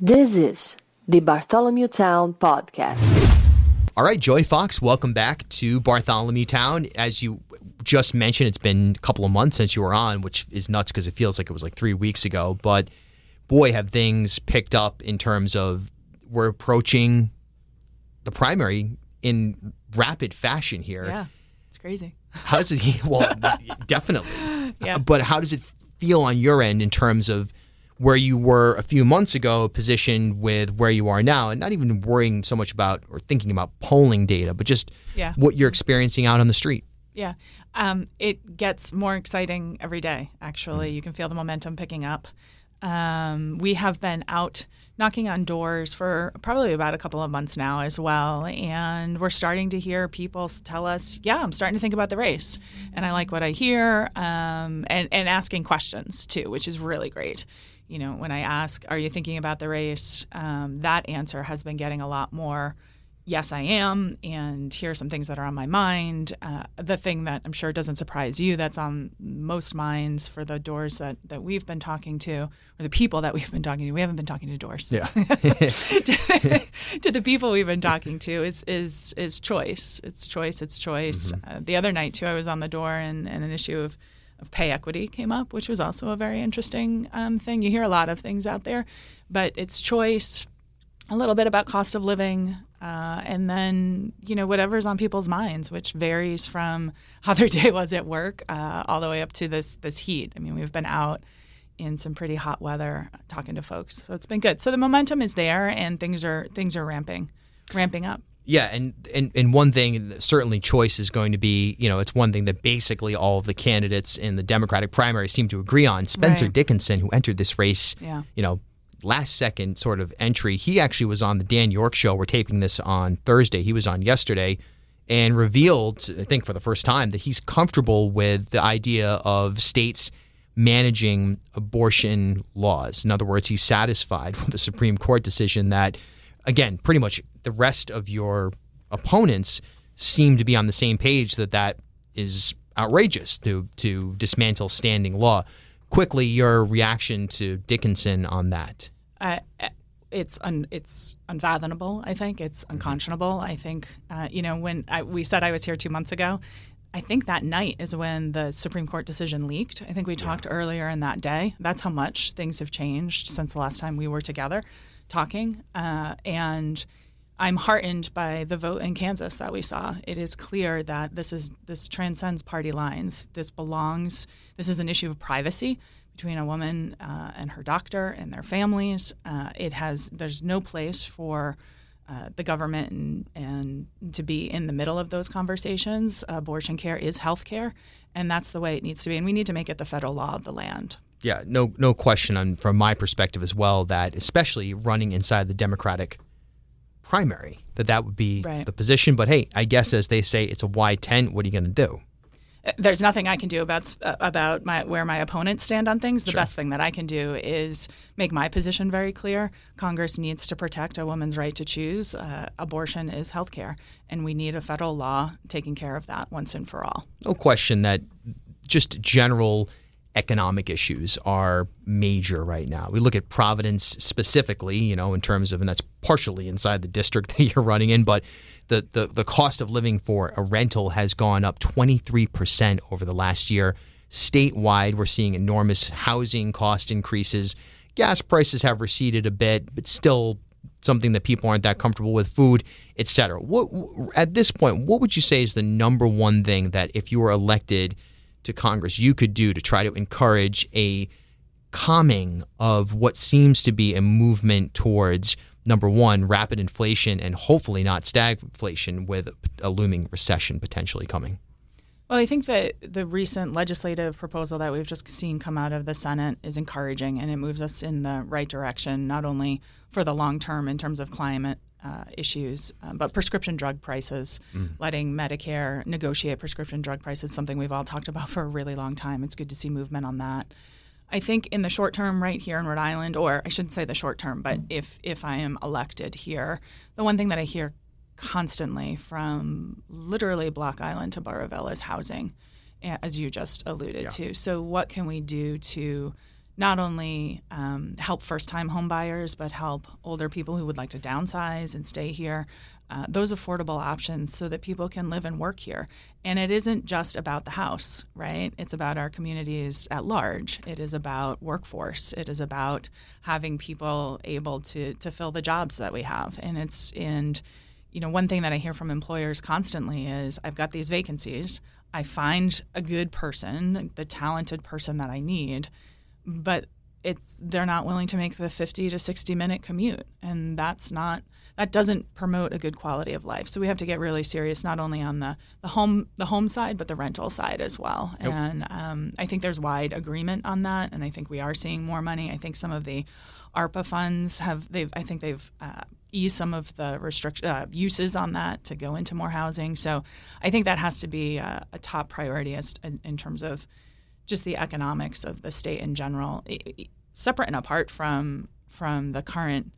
This is the Bartholomew Town Podcast. All right, Joy Fox, welcome back to Bartholomew Town. As you just mentioned, it's been a couple of months since you were on, which is nuts because it feels like it was like three weeks ago. But boy, have things picked up in terms of we're approaching the primary in rapid fashion here. Yeah, it's crazy. How does it? Well, definitely. Yeah. But how does it feel on your end in terms of where you were a few months ago, positioned with where you are now, and not even worrying so much about or thinking about polling data, but just Yeah. what you're experiencing out on the street? Yeah. Um, it gets more exciting every day, actually. You can feel the momentum picking up. Um, we have been out knocking on doors for probably about a couple of months now as well. And we're starting to hear people tell us, yeah, I'm starting to think about the race. And I like what I hear, um, and, and asking questions too, which is really great. You know, when I ask, are you thinking about the race? Um, that answer has been getting a lot more yes, I am, and here are some things that are on my mind. Uh, the thing that I'm sure doesn't surprise you that's on most minds for the doors that, that we've been talking to, or the people that we've been talking to, we haven't been talking to doors. Yeah. to the people we've been talking to is is is choice. It's choice. It's choice. Uh, the other night too, I was on the door, and, and an issue of of pay equity came up, which was also a very interesting um, thing. You hear a lot of things out there, but it's choice a little bit about cost of living, uh, and then you know whatever's on people's minds, which varies from how their day was at work uh, all the way up to this this heat. I mean, we've been out in some pretty hot weather talking to folks, so it's been good. So the momentum is there, and things are things are ramping, ramping up. Yeah, and, and and one thing certainly choice is going to be, you know, it's one thing that basically all of the candidates in the Democratic primary seem to agree on. Spencer Right. Dickinson, who entered this race, Yeah. you know, last second sort of entry, he actually was on the Dan Yorke show. We're taping this on Thursday. He was on yesterday and revealed, I think for the first time, that he's comfortable with the idea of states managing abortion laws. In other words, he's satisfied with the Supreme Court decision that, again, pretty much the rest of your opponents seem to be on the same page that that is outrageous to to dismantle standing law. Quickly, your reaction to Dickinson on that. uh, it's un, it's unfathomable. I think it's unconscionable. I think uh, you know when I, we said I was here two months ago. I think that night is when the Supreme Court decision leaked. I think we talked earlier in that day. That's how much things have changed since the last time we were together talking. Uh, and I'm heartened by the vote in Kansas that we saw. It is clear that this is this transcends party lines. This belongs. This is an issue of privacy between a woman uh, and her doctor and their families. Uh, it has. There's no place for. Uh, the government and, and to be in the middle of those conversations. Abortion care is health care, and that's the way it needs to be. And we need to make it the federal law of the land. Yeah, no, no question. On from my perspective as well, that especially running inside the Democratic primary, that that would be Right. the position. But hey, I guess as they say, it's a wide tent. What are you going to do? Uh, There's nothing I can do about uh, about my where my opponents stand on things. The best thing that I can do is make my position very clear. Congress needs to protect a woman's right to choose. Uh, abortion is health care, and we need a federal law taking care of that once and for all. no question that just general economic issues are major right now. We look at Providence specifically, you know, in terms of, and that's partially inside the district that you're running in, but the, the, the cost of living for a rental has gone up 23% over the last year. Statewide, we're seeing enormous housing cost increases. Gas prices have receded a bit, but still something that people aren't that comfortable with, food, et cetera. What, at this point, what would you say is the number one thing that if you were elected to Congress, you could do to try to encourage a calming of what seems to be a movement towards number one, rapid inflation, and hopefully not stagflation with a looming recession potentially coming? Well, I think that the recent legislative proposal that we've just seen come out of the Senate is encouraging and it moves us in the right direction, not only for the long term in terms of climate uh, issues, um, but prescription drug prices, letting Medicare negotiate prescription drug prices, something we've all talked about for a really long time. It's good to see movement on that. I think in the short term, right here in Rhode Island, or I shouldn't say the short term, but if if I am elected here, the one thing that I hear constantly from literally Block Island to is housing, as you just alluded to. So, what can we do to not only um, help first-time homebuyers, but help older people who would like to downsize and stay here. Uh, those affordable options so that people can live and work here. And it isn't just about the house, right? It's about our communities at large. It is about workforce. It is about having people able to to fill the jobs that we have. And it's and you know one thing that I hear from employers constantly is I've got these vacancies. I find a good person, the talented person that I need, but it's they're not willing to make the 50 to 60 minute commute and that's not that doesn't promote a good quality of life. So we have to get really serious, not only on the, the home the home side, but the rental side as well. Yep. And um, I think there's wide agreement on that, and I think we are seeing more money. I think some of the ARPA funds have they've I think they've uh, eased some of the restriction uh, uses on that to go into more housing. So I think that has to be a, a top priority as, in, in, terms of just the economics of the state in general, separate and apart from from the current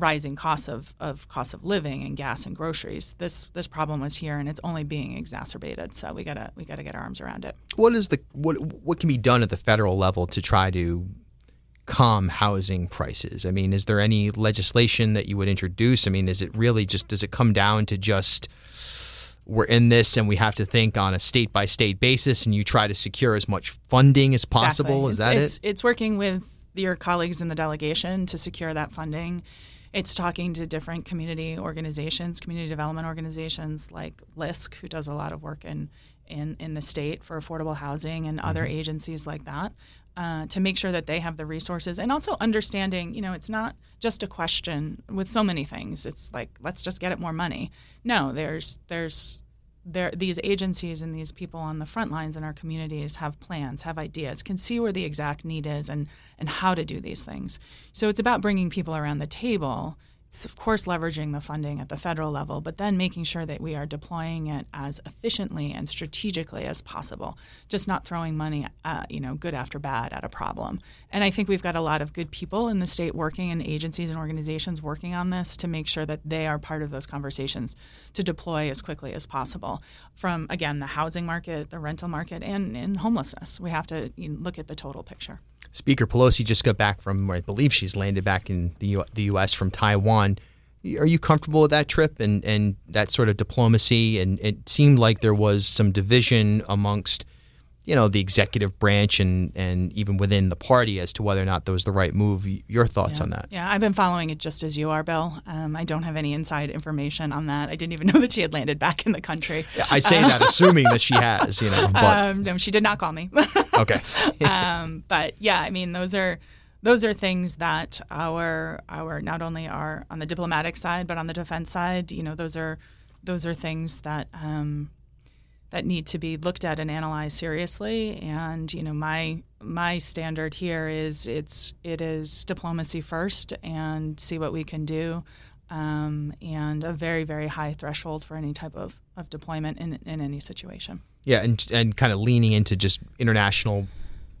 rising costs of, of cost of living and gas and groceries. This this problem was here and it's only being exacerbated. So we gotta we gotta get our arms around it. What is the what what can be done at the federal level to try to calm housing prices? I mean, is there any legislation that you would introduce? I mean, is it really just does it come down to just we're in this and we have to think on a state by state basis and you try to secure as much funding as possible? Exactly. Is that it's, it? It's working with your colleagues in the delegation to secure that funding it's talking to different community organizations, community development organizations like LISC, who does a lot of work in in, in the state for affordable housing, and mm-hmm. other agencies like that. Uh, to make sure that they have the resources and also understanding, you know, it's not just a question with so many things. It's like let's just get it more money. No, there's there's there, these agencies and these people on the front lines in our communities have plans, have ideas, can see where the exact need is and, and how to do these things. So it's about bringing people around the table it's of course leveraging the funding at the federal level, but then making sure that we are deploying it as efficiently and strategically as possible. Just not throwing money, uh, you know, good after bad at a problem. And I think we've got a lot of good people in the state working, and agencies and organizations working on this to make sure that they are part of those conversations to deploy as quickly as possible. From again the housing market, the rental market, and, in homelessness, we have to you know, look at the total picture. Speaker Pelosi just got back from I believe she's landed back in the U- the U.S. from Taiwan. Are you comfortable with that trip and, and that sort of diplomacy? And it seemed like there was some division amongst you know the executive branch and and even within the party as to whether or not that was the right move. Your thoughts yeah. on that? Yeah, I've been following it just as you are, Bill. Um, I don't have any inside information on that. I didn't even know that she had landed back in the country. I say that assuming that she has, you know. But. Um, no, she did not call me. okay. um, but yeah, I mean, those are those are things that our our not only are on the diplomatic side, but on the defense side, you know, those are those are things that um, that need to be looked at and analyzed seriously. And you know, my my standard here is it's it is diplomacy first, and see what we can do, um, and a very very high threshold for any type of, of deployment in in any situation. Yeah, and and kind of leaning into just international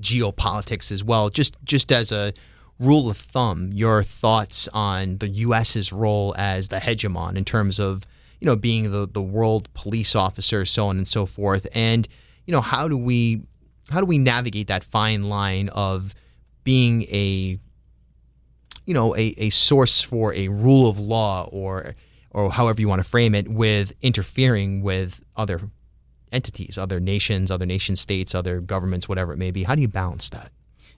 geopolitics as well. Just just as a rule of thumb, your thoughts on the U.S.'s role as the hegemon in terms of you know, being the the world police officer, so on and so forth. And you know, how do we how do we navigate that fine line of being a you know a, a source for a rule of law or or however you want to frame it with interfering with other entities, other nations, other nation states, other governments, whatever it may be. How do you balance that?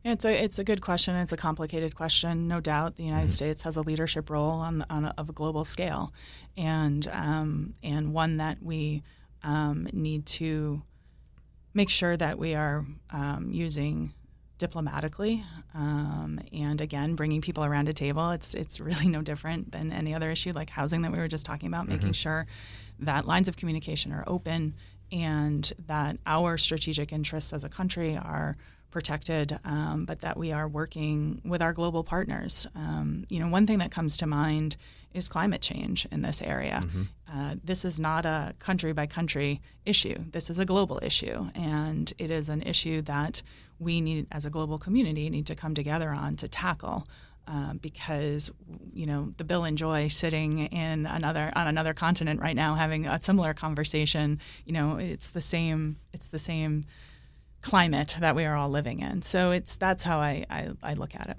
It's a it's a good question. It's a complicated question, no doubt. The United mm-hmm. States has a leadership role on, on a, of a global scale, and um, and one that we um, need to make sure that we are um, using diplomatically, um, and again, bringing people around a table. It's it's really no different than any other issue like housing that we were just talking about. Mm-hmm. Making sure that lines of communication are open and that our strategic interests as a country are protected, um, but that we are working with our global partners. Um, you know, one thing that comes to mind is climate change in this area. Mm-hmm. Uh, this is not a country by country issue. This is a global issue, and it is an issue that we need, as a global community, need to come together on to tackle. Uh, because you know the Bill and Joy sitting in another on another continent right now having a similar conversation. You know, it's the same. It's the same climate that we are all living in. So it's that's how I, I, I look at it.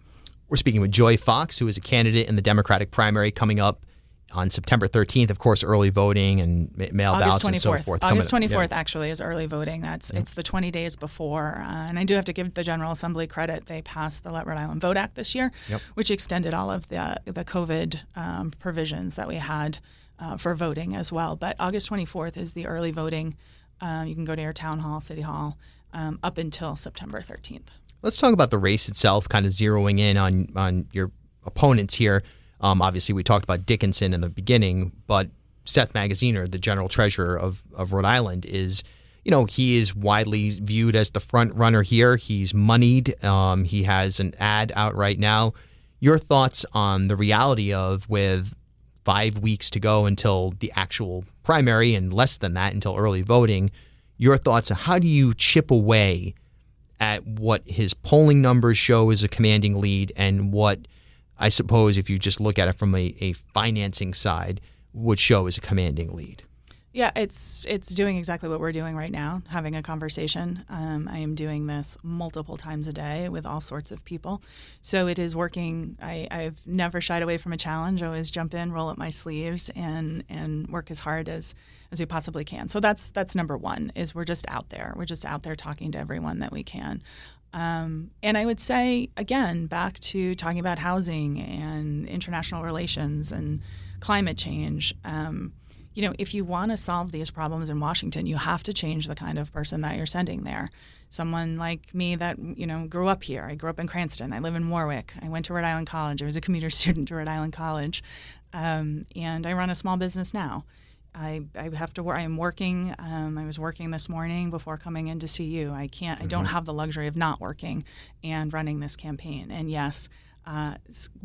We're speaking with Joy Fox, who is a candidate in the Democratic primary coming up on September 13th. Of course, early voting and mail August ballots 24th. and so forth. August 24th yeah. actually is early voting. That's it's the 20 days before, uh, and I do have to give the General Assembly credit. They passed the Let Rhode Island Vote Act this year, Yep. which extended all of the the COVID um, provisions that we had uh, for voting as well. But August 24th is the early voting. Uh, you can go to your town hall, city hall, um, up until September 13th. Let's talk about the race itself, kind of zeroing in on on your opponents here. Um, obviously, we talked about Dickinson in the beginning, but Seth Magaziner, the general treasurer of, of Rhode Island, is you know he is widely viewed as the front runner here. He's moneyed. Um, he has an ad out right now. Your thoughts on the reality of with five weeks to go until the actual primary and less than that until early voting. Your thoughts on how do you chip away at what his polling numbers show as a commanding lead and what I suppose if you just look at it from a, a financing side would show as a commanding lead. Yeah, it's it's doing exactly what we're doing right now, having a conversation. Um, I am doing this multiple times a day with all sorts of people, so it is working. I, I've never shied away from a challenge. I always jump in, roll up my sleeves, and and work as hard as as we possibly can. So that's that's number one. Is we're just out there. We're just out there talking to everyone that we can. Um, and I would say again, back to talking about housing and international relations and climate change. Um, you know, if you want to solve these problems in Washington, you have to change the kind of person that you're sending there. Someone like me that, you know, grew up here. I grew up in Cranston. I live in Warwick. I went to Rhode Island College. I was a commuter student to Rhode Island College. Um, and I run a small business now. I, I have to work. I am working. Um, I was working this morning before coming in to see you. I can't. I don't have the luxury of not working and running this campaign. And yes, uh,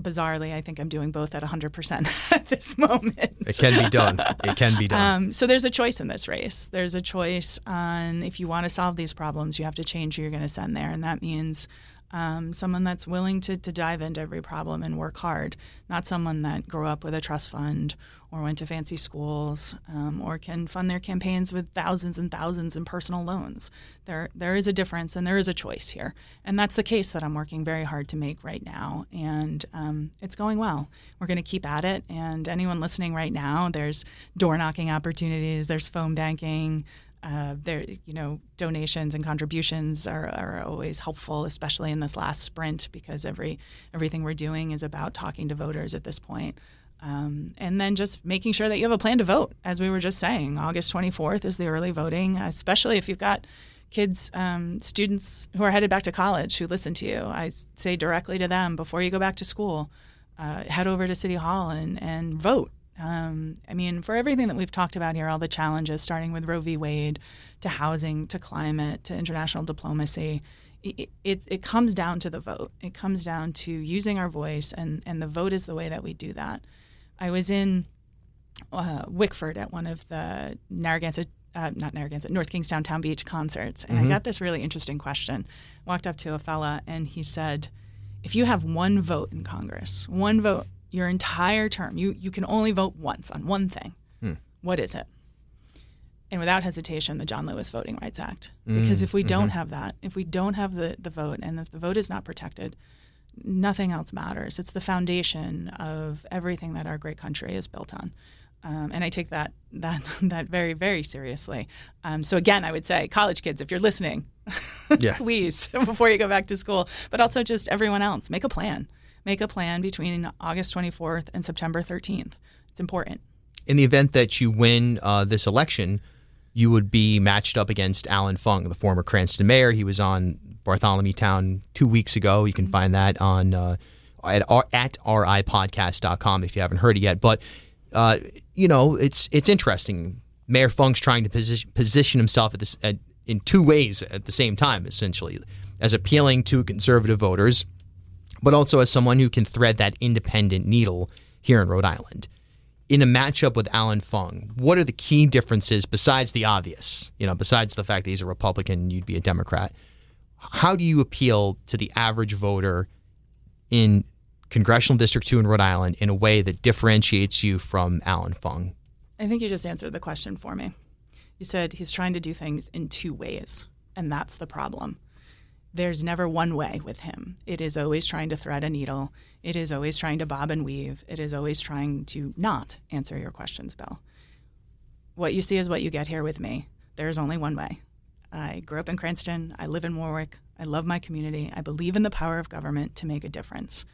bizarrely, I think I'm doing both at 100% at this moment. It can be done. It can be done. Um, so there's a choice in this race. There's a choice on if you want to solve these problems, you have to change who you're going to send there, and that means um, someone that's willing to, to dive into every problem and work hard, not someone that grew up with a trust fund or went to fancy schools um, or can fund their campaigns with thousands and thousands in personal loans. There, there is a difference and there is a choice here, and that's the case that I'm working very hard to make right now, and um, it's going well. We're going to keep at it, and anyone listening right now, there's door knocking opportunities, there's phone banking. Uh, there, you know, donations and contributions are, are always helpful, especially in this last sprint, because every everything we're doing is about talking to voters at this point. Um, and then just making sure that you have a plan to vote, as we were just saying. August 24th is the early voting, especially if you've got kids, um, students who are headed back to college who listen to you. I say directly to them before you go back to school, uh, head over to City Hall and, and vote. Um, I mean, for everything that we've talked about here, all the challenges, starting with Roe v. Wade, to housing, to climate, to international diplomacy, it, it, it comes down to the vote. It comes down to using our voice, and, and the vote is the way that we do that. I was in uh, Wickford at one of the Narragansett, uh, not Narragansett, North Kingstown Town Beach concerts, and I got this really interesting question. Walked up to a fella, and he said, "If you have one vote in Congress, one vote your entire term, you you can only vote once on one thing. What is it?" And without hesitation, the John Lewis Voting Rights Act. Because if we don't have that, if we don't have the, the vote, and if the vote is not protected, nothing else matters. It's the foundation of everything that our great country is built on. Um, and I take that that that very very seriously. Um, so again, I would say, college kids, if you're listening, Yeah. please before you go back to school, but also just everyone else, make a plan. Make a plan between August 24th and September 13th. It's important. in the event that you win uh, this election, you would be matched up against Allan Fung, the former Cranston mayor. He was on Bartholomew Town two weeks ago. You can find that on uh, at, at ripodcast.com if you haven't heard it yet. But uh, you know, it's it's interesting. Mayor Fung's trying to position, position himself at this at, in two ways at the same time, essentially, as appealing to conservative voters, but also as someone who can thread that independent needle here in Rhode Island in a matchup with Allan Fung, what are the key differences besides the obvious? You know, besides the fact that he's a Republican and you'd be a Democrat. How do you appeal to the average voter in Congressional District 2 in Rhode Island in a way that differentiates you from Allan Fung? I think you just answered the question for me. You said he's trying to do things in two ways. And that's the problem. There's never one way with him. It is always trying to thread a needle. It is always trying to bob and weave. It is always trying to not answer your questions, Bill. What you see is what you get here with me. There is only one way. I grew up in Cranston. I live in Warwick. I love my community. I believe in the power of government to make a difference.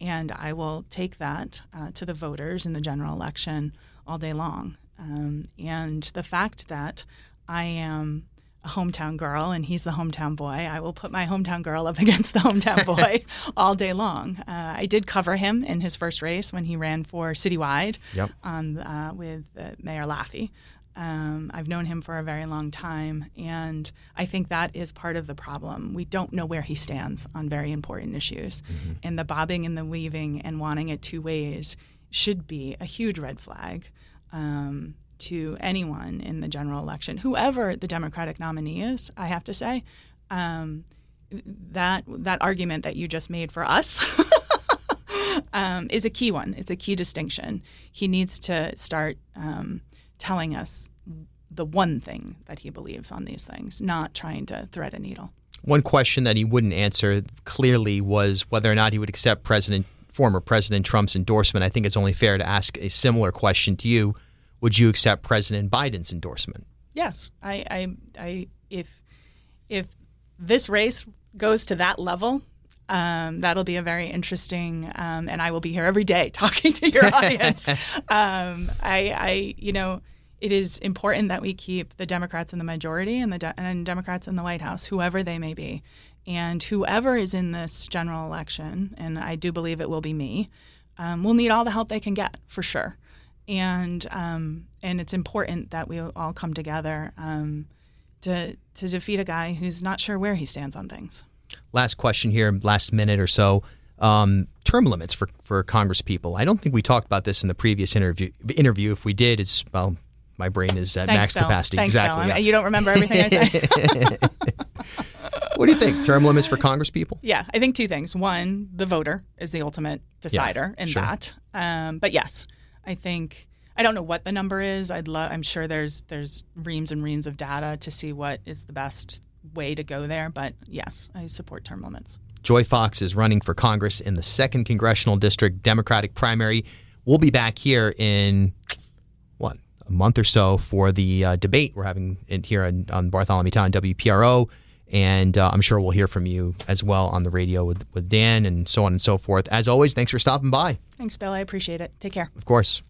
And I will take that uh, to the voters in the general election all day long. Um, and the fact that I am a hometown girl and he's the hometown boy, I will put my hometown girl up against the hometown boy all day long. Uh, I did cover him in his first race when he ran for citywide Yep. on, uh, with uh, Mayor Laffey. Um, I've known him for a very long time, and I think that is part of the problem. We don't know where he stands on very important issues, and the bobbing and the weaving and wanting it two ways should be a huge red flag um, to anyone in the general election, whoever the Democratic nominee is. I have to say, um, that that argument that you just made for us um, is a key one. It's a key distinction. He needs to start um, telling us the one thing that he believes on these things, not trying to thread a needle. One question that he wouldn't answer clearly was whether or not he would accept President former President Trump's endorsement. I think it's only fair to ask a similar question to you. Would you accept President Biden's endorsement? Yes, I, I, I if if this race goes to that level, um, that'll be a very interesting, um, and I will be here every day talking to your audience. um, I, I, you know, it is important that we keep the Democrats in the majority and the de- and Democrats in the White House, whoever they may be, and whoever is in this general election, and I do believe it will be me, um, will need all the help they can get for sure and um, and it's important that we all come together um, to to defeat a guy who's not sure where he stands on things. Last question here, last minute or so. Um, term limits for, for Congress people. I don't think we talked about this in the previous interview. Interview, if we did, it's well, my brain is at Thanks, max Phil. capacity. Thanks, exactly. Yeah. You don't remember everything I say. What do you think? Term limits for Congress people? yeah, I think two things. One, the voter is the ultimate decider in sure. that. Um, but yes, I think I don't know what the number is. I'd love. I'm sure there's there's reams and reams of data to see what is the best way to go there. But yes, I support term limits. Joy Fox is running for Congress in the second congressional district Democratic primary. We'll be back here in what a month or so for the uh, debate we're having in, here on, on Bartholomew Town WPRO, and uh, I'm sure we'll hear from you as well on the radio with with Dan and so on and so forth. As always, thanks for stopping by. Thanks, Bill. I appreciate it. Take care. Of course.